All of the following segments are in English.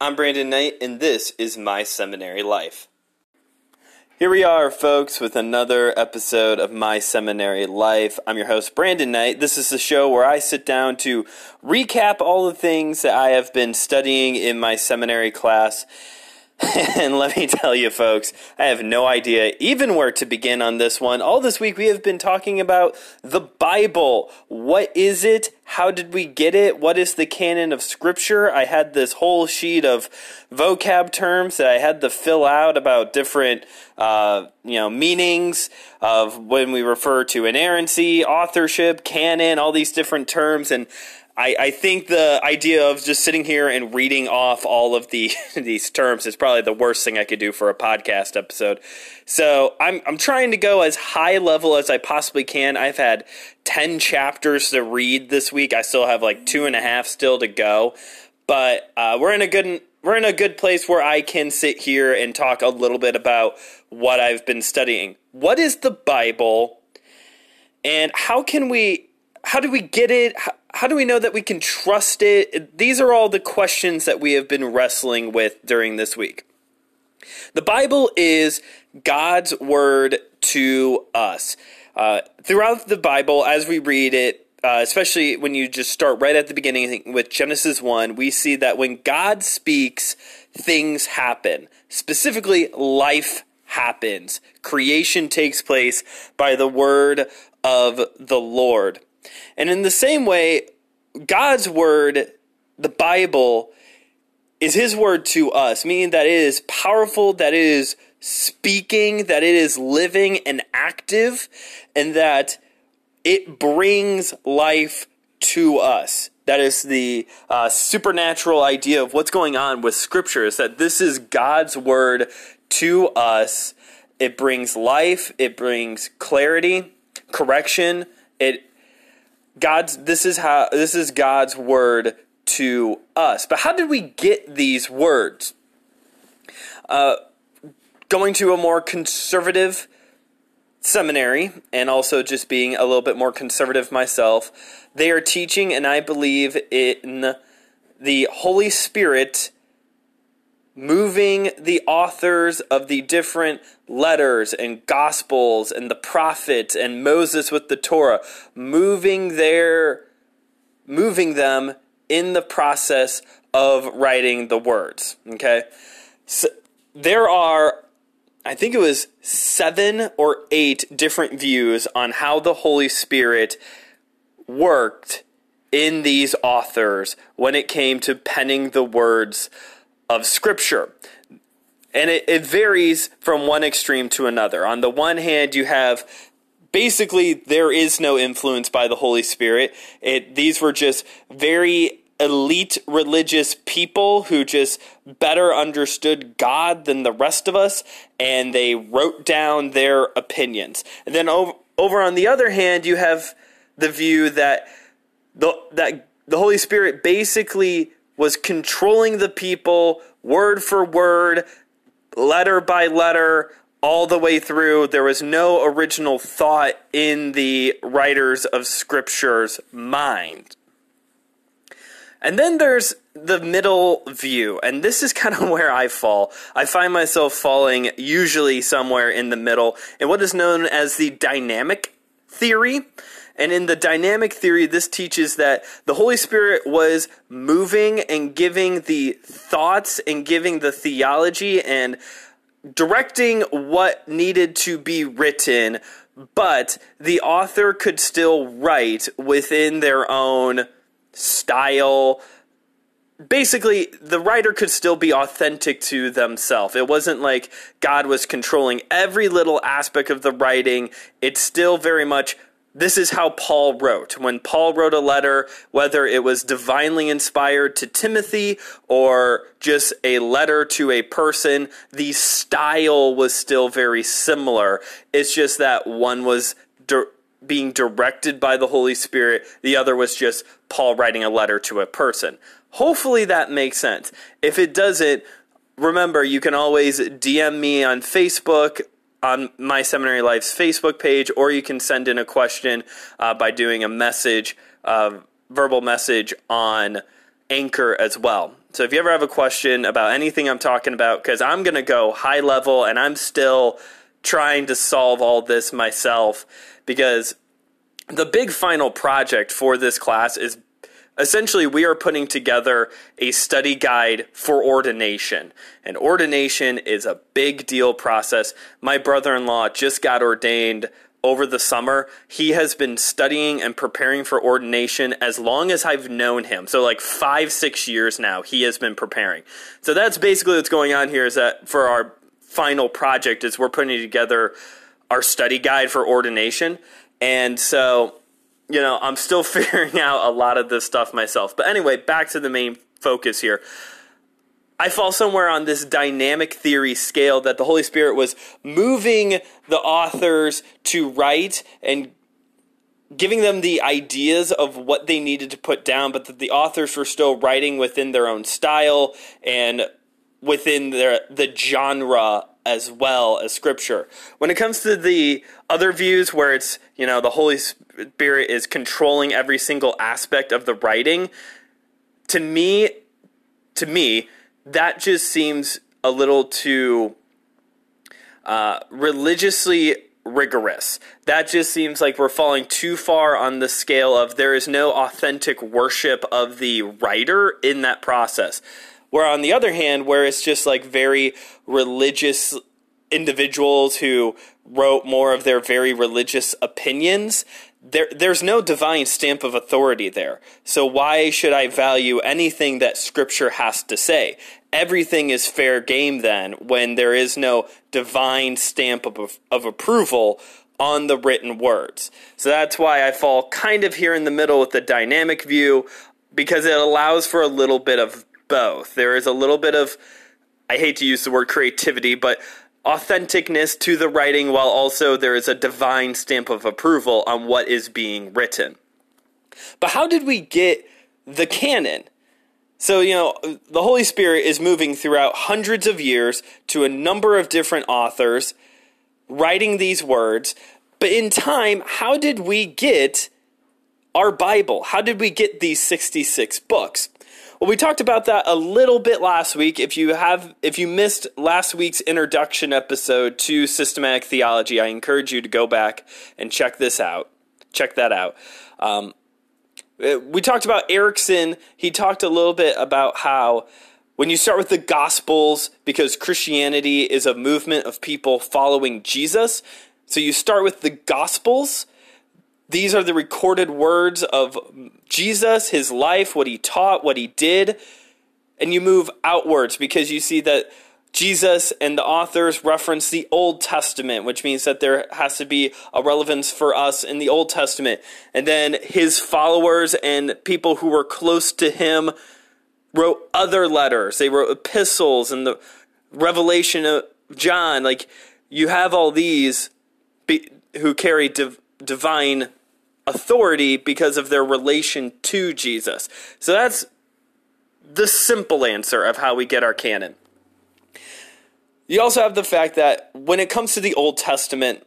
I'm Brandon Knight, and this is My Seminary Life. Here we are, folks, with another episode of My Seminary Life. I'm your host, Brandon Knight. This is the show where I sit down to recap all the things that I have been studying in my seminary class and let me tell you, folks, I have no idea even where to begin on this one. All this week we have been talking about the Bible. What is it? How did we get it? What is the canon of Scripture? I had this whole sheet of vocab terms that I had to fill out about different, uh, you know, meanings of when we refer to inerrancy, authorship, canon, all these different terms, and I, I think the idea of just sitting here and reading off all of the these terms is probably the worst thing I could do for a podcast episode. So I'm I'm trying to go as high level as I possibly can. I've had ten chapters to read this week. I still have like two and a half still to go, but uh, we're in a good we're in a good place where I can sit here and talk a little bit about what I've been studying. What is the Bible? And how can we how do we get it? How, how do we know that we can trust it? These are all the questions that we have been wrestling with during this week. The Bible is God's word to us. Uh, throughout the Bible, as we read it, uh, especially when you just start right at the beginning with Genesis 1, we see that when God speaks, things happen. Specifically, life happens. Creation takes place by the word of the Lord. And in the same way, God's word, the Bible, is his word to us, meaning that it is powerful, that it is speaking, that it is living and active, and that it brings life to us. That is the uh, supernatural idea of what's going on with Scripture, is that this is God's word to us. It brings life, it brings clarity, correction, it God's this is how this is God's word to us. But how did we get these words? Uh, going to a more conservative seminary and also just being a little bit more conservative myself, they are teaching, and I believe in the Holy Spirit moving the authors of the different letters and gospels and the prophets and Moses with the Torah moving their moving them in the process of writing the words okay? So there are I think it was 7 or 8 different views on how the Holy Spirit worked in these authors when it came to penning the words of Scripture. And it, it varies from one extreme to another. On the one hand, you have basically there is no influence by the Holy Spirit. It, these were just very elite religious people who just better understood God than the rest of us, and they wrote down their opinions. And then over, over on the other hand, you have the view that the that the Holy Spirit basically was controlling the people word for word, letter by letter, all the way through. There was no original thought in the writers of Scripture's mind. And then there's the middle view, and this is kind of where I fall. I find myself falling usually somewhere in the middle in what is known as the dynamic theory. And in the dynamic theory, this teaches that the Holy Spirit was moving and giving the thoughts and giving the theology and directing what needed to be written, but the author could still write within their own style. Basically, the writer could still be authentic to themselves. It wasn't like God was controlling every little aspect of the writing. It's still very much this is how Paul wrote. When Paul wrote a letter, whether it was divinely inspired to Timothy or just a letter to a person, the style was still very similar. It's just that one was di- being directed by the Holy Spirit, the other was just Paul writing a letter to a person. Hopefully that makes sense. If it doesn't, remember you can always DM me on Facebook on my seminary life's facebook page or you can send in a question uh, by doing a message uh, verbal message on Anchor as well. So if you ever have a question about anything I'm talking about, because I'm going to go high level and I'm still trying to solve all this myself, because the big final project for this class is essentially we are putting together a study guide for ordination. And ordination is a big deal process. My brother-in-law just got ordained over the summer. He has been studying and preparing for ordination as long as i've known him. So like five six years now he has been preparing. So that's basically what's going on here is that for our final project is we're putting together our study guide for ordination. And so you know, I'm still figuring out a lot of this stuff myself. But anyway, back to the main focus here. I fall somewhere on this dynamic theory scale that the Holy Spirit was moving the authors to write and giving them the ideas of what they needed to put down, but that the authors were still writing within their own style and within their the genre as well as scripture. When it comes to the other views where it's, you know, the Holy Spirit is controlling every single aspect of the writing, to me to me that just seems a little too uh, religiously rigorous. That just seems like we're falling too far on the scale of there is no authentic worship of the writer in that process. Where on the other hand, where it's just like very religious individuals who wrote more of their very religious opinions, there there's no divine stamp of authority there. So why should I value anything that scripture has to say? Everything is fair game then when there is no divine stamp of, of approval on the written words. So that's why I fall kind of here in the middle with the dynamic view because it allows for a little bit of both. There is a little bit of, I hate to use the word creativity, but authenticness to the writing while also there is a divine stamp of approval on what is being written. But how did we get the canon? So, you know, the Holy Spirit is moving throughout hundreds of years to a number of different authors writing these words. But in time, how did we get our Bible? How did we get these 66 books? Well, we talked about that a little bit last week. If you have, if you missed last week's introduction episode to systematic theology, I encourage you to go back and check this out. Check that out. Um, uh, we talked about Erickson. He talked a little bit about how when you start with the Gospels, because Christianity is a movement of people following Jesus, so you start with the Gospels these are the recorded words of Jesus, his life, what he taught, what he did. And you move outwards because you see that Jesus and the authors reference the Old Testament, which means that there has to be a relevance for us in the Old Testament. And then his followers and people who were close to him wrote other letters. They wrote epistles and the revelation of John. Like you have all these who carry div- divine authority because of their relation to Jesus. So that's the simple answer of how we get our canon. You also have the fact that when it comes to the Old Testament,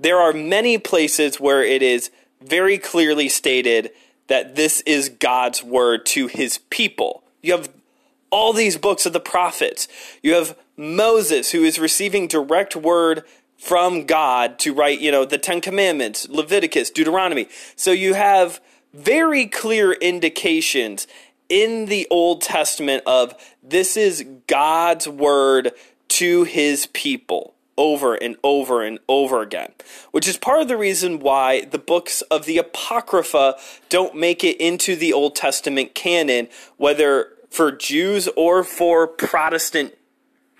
there are many places where it is very clearly stated that this is God's word to his people. You have all these books of the prophets. You have Moses, who is receiving direct word from God to write, you know, the Ten Commandments, Leviticus, Deuteronomy. So you have very clear indications in the Old Testament of this is God's word to his people over and over and over again, which is part of the reason why the books of the Apocrypha don't make it into the Old Testament canon, whether for Jews or for Protestant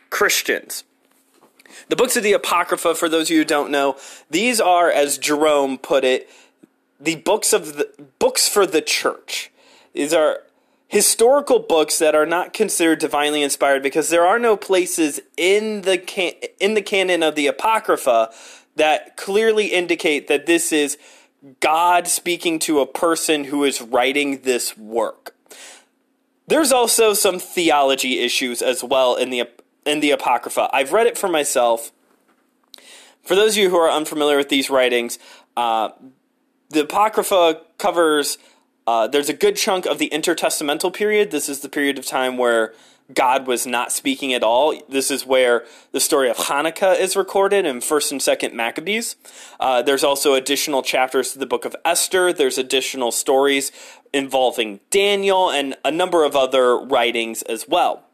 Christians. The books of the Apocrypha, for those of you who don't know, these are, as Jerome put it, the books of the books for the church. These are historical books that are not considered divinely inspired because there are no places in the can- in the canon of the Apocrypha that clearly indicate that this is God speaking to a person who is writing this work. There's also some theology issues as well in the in the Apocrypha. I've read it for myself. For those of you who are unfamiliar with these writings, uh, the Apocrypha covers uh, there's a good chunk of the intertestamental period. This is the period of time where God was not speaking at all. This is where the story of Hanukkah is recorded in 1st and 2nd Maccabees. Uh, there's also additional chapters to the book of Esther. There's additional stories involving Daniel and a number of other writings as well.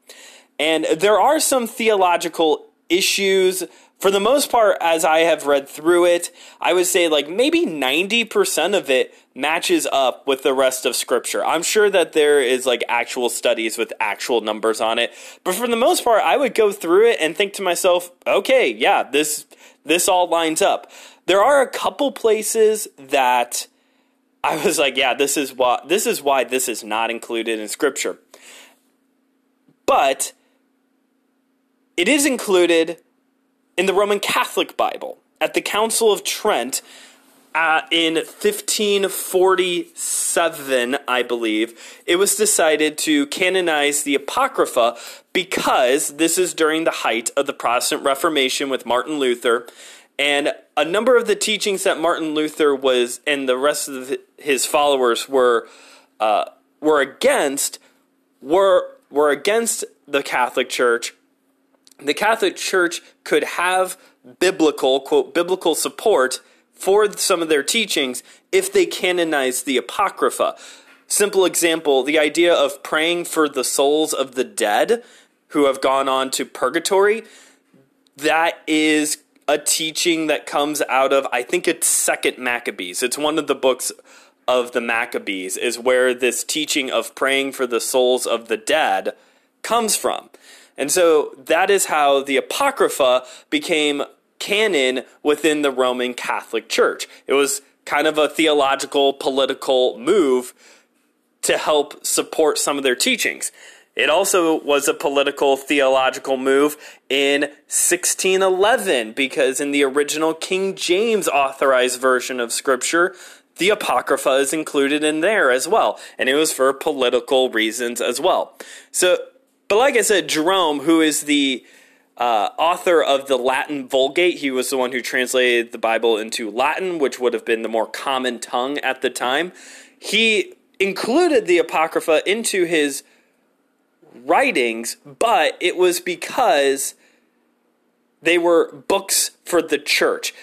And there are some theological issues for the most part, as I have read through it, I would say like maybe 90% of it matches up with the rest of scripture. I'm sure that there is like actual studies with actual numbers on it, but for the most part, I would go through it and think to myself, okay, yeah, this this all lines up. There are a couple places that I was like, yeah, this is why this is why this is not included in scripture. But it is included in the Roman Catholic Bible at the Council of Trent uh, in 1547, I believe, it was decided to canonize the Apocrypha because this is during the height of the Protestant Reformation with Martin Luther. And a number of the teachings that Martin Luther was and the rest of his followers were uh, were against were were against the Catholic Church the Catholic Church could have biblical, quote, biblical support for some of their teachings if they canonized the Apocrypha. Simple example the idea of praying for the souls of the dead who have gone on to purgatory. That is a teaching that comes out of, I think it's Second Maccabees. It's one of the books of the Maccabees, is where this teaching of praying for the souls of the dead comes from. And so that is how the Apocrypha became canon within the Roman Catholic Church. It was kind of a theological, political move to help support some of their teachings. It also was a political theological move in 1611 because in the original King James authorized version of Scripture, the Apocrypha is included in there as well. And it was for political reasons as well. So but like I said, Jerome, who is the uh, author of the Latin Vulgate, he was the one who translated the Bible into Latin, which would have been the more common tongue at the time. He included the Apocrypha into his writings, but it was because they were books for the church.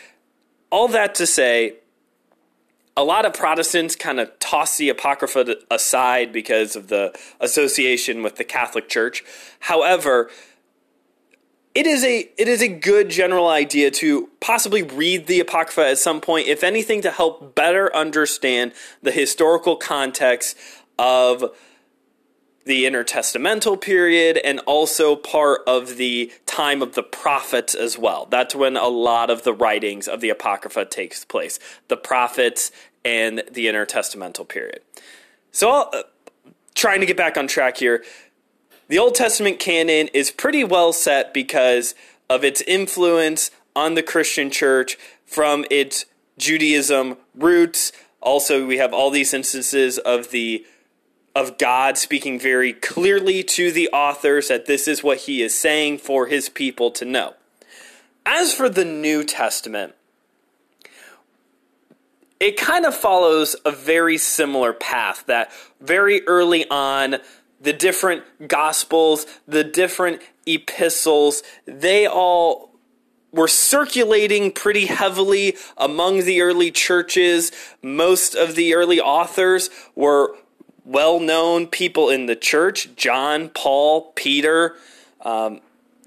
All that to say, a lot of Protestants kind of toss the Apocrypha aside because of the association with the Catholic Church. However, it is a it is a good general idea to possibly read the Apocrypha at some point, if anything, to help better understand the historical context of the intertestamental period and also part of the time of the prophets as well. That's when a lot of the writings of the Apocrypha takes place. The prophets and the intertestamental period. So, uh, trying to get back on track here, the Old Testament canon is pretty well set because of its influence on the Christian church from its Judaism roots. Also, we have all these instances of the of God speaking very clearly to the authors that this is what he is saying for his people to know. As for the New Testament, it kind of follows a very similar path that very early on, the different gospels, the different epistles, they all were circulating pretty heavily among the early churches. Most of the early authors were well known people in the church John, Paul, Peter, um,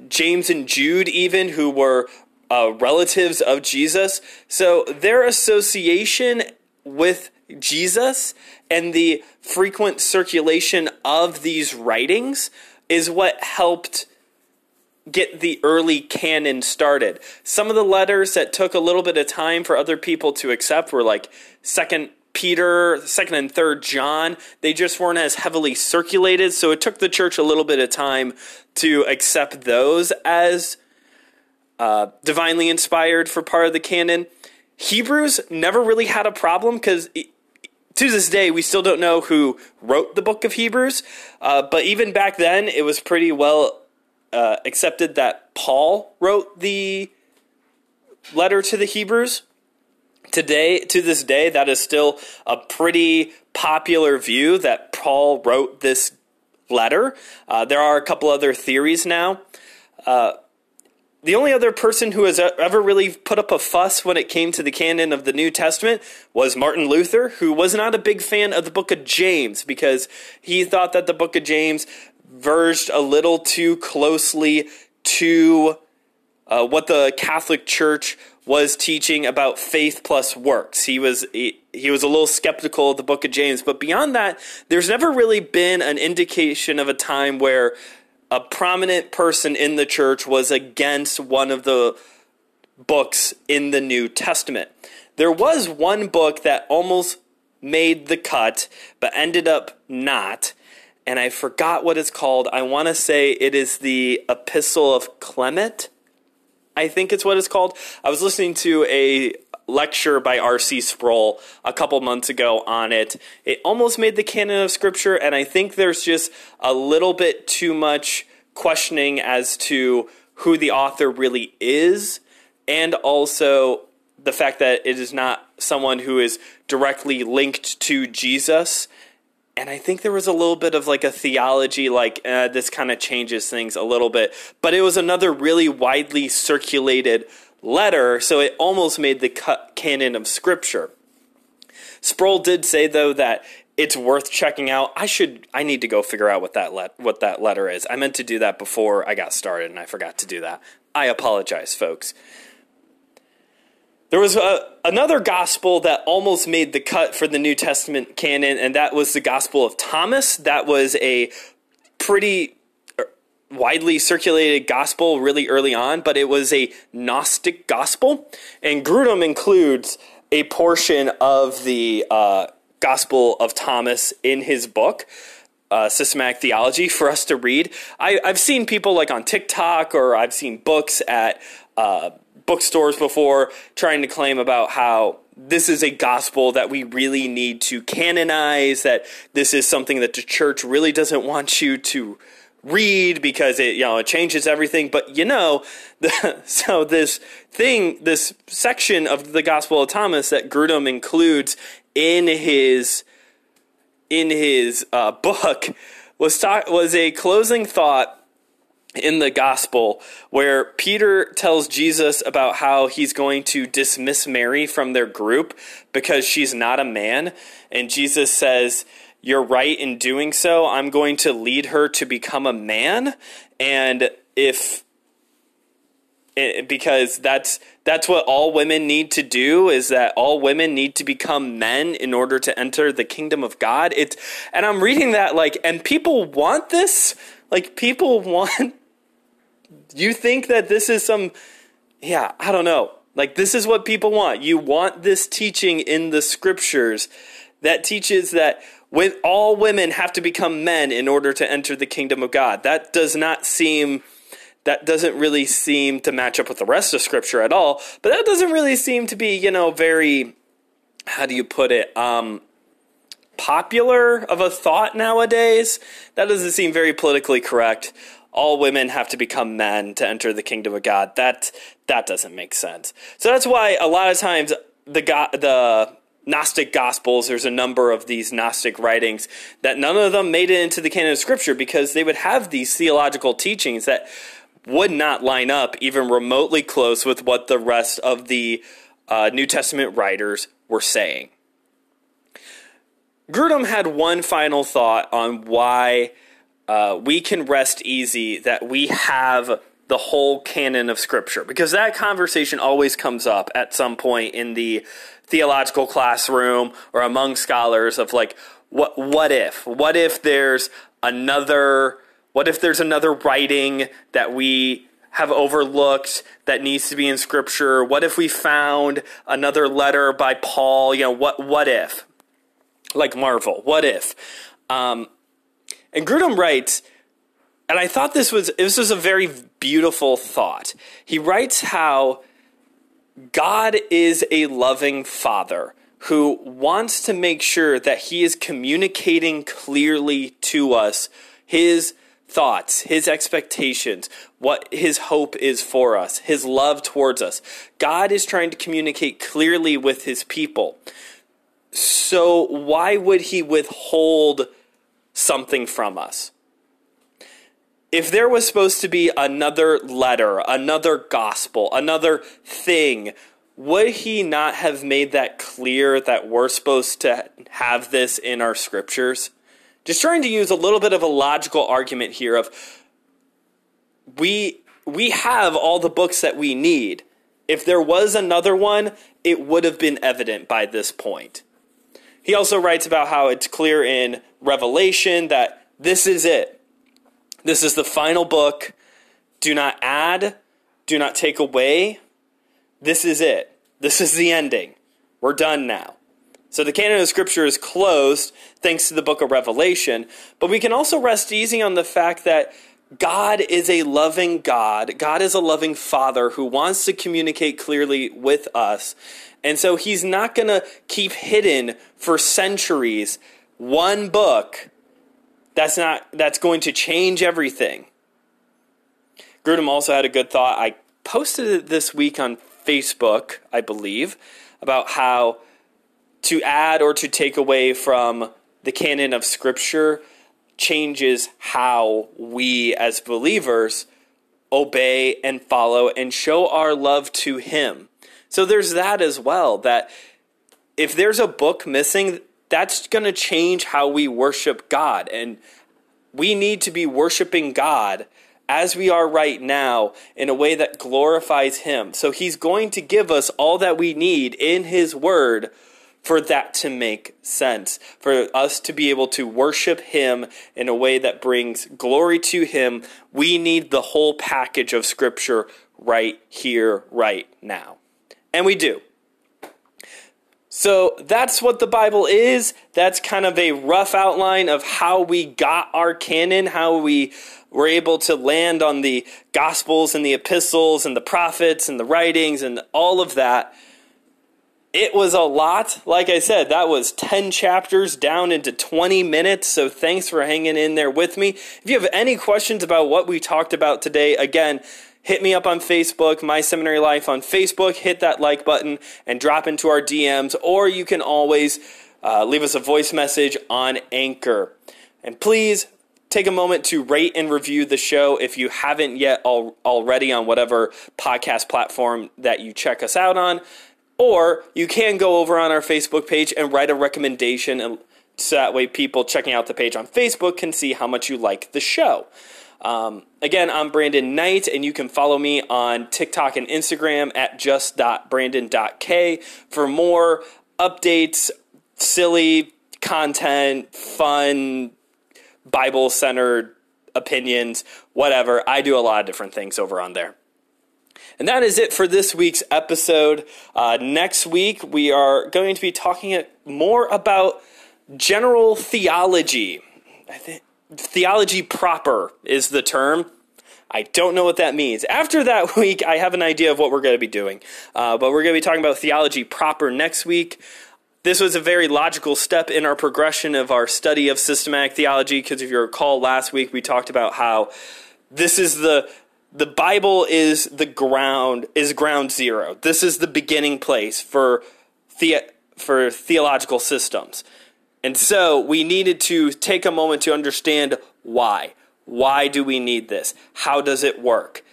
James, and Jude, even, who were uh, relatives of Jesus. So their association with Jesus and the frequent circulation of these writings is what helped get the early canon started. Some of the letters that took a little bit of time for other people to accept were like second Peter, second and third John, they just weren't as heavily circulated. So it took the church a little bit of time to accept those as uh, divinely inspired for part of the canon. Hebrews never really had a problem because to this day we still don't know who wrote the book of Hebrews. Uh, but even back then, it was pretty well uh, accepted that Paul wrote the letter to the Hebrews. Today, to this day, that is still a pretty popular view that Paul wrote this letter. Uh, there are a couple other theories now. Uh, the only other person who has ever really put up a fuss when it came to the canon of the New Testament was Martin Luther, who was not a big fan of the book of James because he thought that the book of James verged a little too closely to uh, what the Catholic Church was teaching about faith plus works. He was he, he was a little skeptical of the book of James, but beyond that, there's never really been an indication of a time where a prominent person in the church was against one of the books in the New Testament. There was one book that almost made the cut, but ended up not. And I forgot what it's called. I want to say it is the Epistle of Clement. I think it's what it's called. I was listening to a lecture by R.C. Sproul a couple months ago on it. It almost made the canon of Scripture, and I think there's just a little bit too much questioning as to who the author really is, and also the fact that it is not someone who is directly linked to Jesus. And I think there was a little bit of like a theology, like uh, this kind of changes things a little bit. But it was another really widely circulated letter, so it almost made the canon of Scripture. Sproul did say though that it's worth checking out. I should I need to go figure out what that let what that letter is. I meant to do that before I got started and I forgot to do that. I apologize, folks. There was a, another gospel that almost made the cut for the New Testament canon, and that was the Gospel of Thomas. That was a pretty widely circulated gospel really early on, but it was a Gnostic gospel. And Grudem includes a portion of the uh, Gospel of Thomas in his book. Uh, systematic theology for us to read. I, have seen people like on TikTok or I've seen books at uh, bookstores before trying to claim about how this is a gospel that we really need to canonize, that this is something that the church really doesn't want you to read because it you know it changes everything. But you know the, so this thing this section of the gospel of thomas that grudem includes in his in his uh, book was was a closing thought in the gospel where Peter tells Jesus about how he's going to dismiss Mary from their group because she's not a man and Jesus says you're right in doing so. I'm going to lead her to become a man. And if eh, because that's that's what all women need to do is that all women need to become men in order to enter the kingdom of God. It's and I'm reading that like and people want this? Like people want you think that this is some yeah, I don't know. Like this is what people want. You want this teaching in the scriptures that teaches that with all women have to become men in order to enter the kingdom of God. That does not seem that doesn't really seem to match up with the rest of scripture at all, but that doesn't really seem to be, you know, very how do you put it? Um popular of a thought nowadays. That doesn't seem very politically correct. All women have to become men to enter the kingdom of God. That that doesn't make sense. So that's why a lot of times the God, the Gnostic Gospels, there's a number of these Gnostic writings that none of them made it into the canon of Scripture because they would have these theological teachings that would not line up even remotely close with what the rest of the uh, New Testament writers were saying. Grudem had one final thought on why uh, we can rest easy that we have the whole canon of Scripture, because that conversation always comes up at some point in the theological classroom or among scholars of like what what if? What if there's another what if there's another writing that we have overlooked that needs to be in scripture? What if we found another letter by paul? You know what what if? Like marvel what if? Um, and grudem writes and i thought this was this was a very beautiful thought he writes how God is a loving father who wants to make sure that he is communicating clearly to us his thoughts, his expectations, what his hope is for us, his love towards us. God is trying to communicate clearly with his people. So why would he withhold something from us? If there was supposed to be another letter, another gospel, another thing, would he not have made that clear that we're supposed to have this in our scriptures? just trying to use a little bit of a logical argument here of we we have all the books that we need. If there was another one, it would have been evident by this point. He also writes about how it's clear in Revelation that this is it. This is the final book. Do not add, do not take away. This is it. This is the ending. We're done now. So the canon of Scripture is closed thanks to the book of Revelation, but we can also rest easy on the fact that God is a loving God. God is a loving Father who wants to communicate clearly with us. And so he's not going to keep hidden for centuries one book that's not that's going to change everything. Grudem also had a good thought. I posted it this week on Facebook, I believe, about how to add or to take away from the canon of Scripture changes how we as believers obey and follow and show our love to Him. So there's that as well, that if there's a book missing, that's going to change how we worship God. And we need to be worshiping God as we are right now in a way that glorifies Him. So He's going to give us all that we need in His Word for that to make sense, for us to be able to worship Him in a way that brings glory to Him. We need the whole package of Scripture right here, right now. And we do. So that's what the Bible is. That's kind of a rough outline of how we got our canon, how we were able to land on the Gospels and the epistles and the prophets and the writings and all of that it was a lot. Like I said, that was 10 chapters down into 20 minutes. So thanks for hanging in there with me. If you have any questions about what we talked about today, again, hit me up on Facebook, My Seminary Life on Facebook. Hit that like button and drop into our DMs, or you can always uh, leave us a voice message on Anchor. And please take a moment to rate and review the show if you haven't yet al- already on whatever podcast platform that you check us out on. Or you can go over on our Facebook page and write a recommendation, and so that way people checking out the page on Facebook can see how much you like the show. Um, again, I'm Brandon Knight, and you can follow me on TikTok and Instagram at just.brandon.k for more updates, silly content, fun, Bible centered opinions, whatever. I do a lot of different things over on there. And that is it for this week's episode. Uh, next week, we are going to be talking more about general theology. Theology proper is the term. I don't know what that means. After that week, I have an idea of what we're going to be doing. Uh, but we're going to be talking about theology proper next week. This was a very logical step in our progression of our study of systematic theology because if you recall last week, we talked about how this is the the Bible is the ground is ground zero. This is the beginning place for the, for theological systems. And so we needed to take a moment to understand why. Why do we need this? How does it work?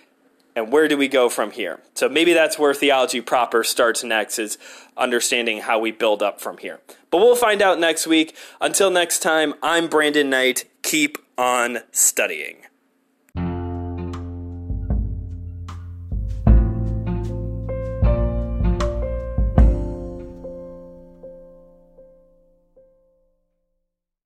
And where do we go from here? So maybe that's where theology proper starts next is understanding how we build up from here. But we'll find out next week. Until next time, I'm Brandon Knight. Keep on studying.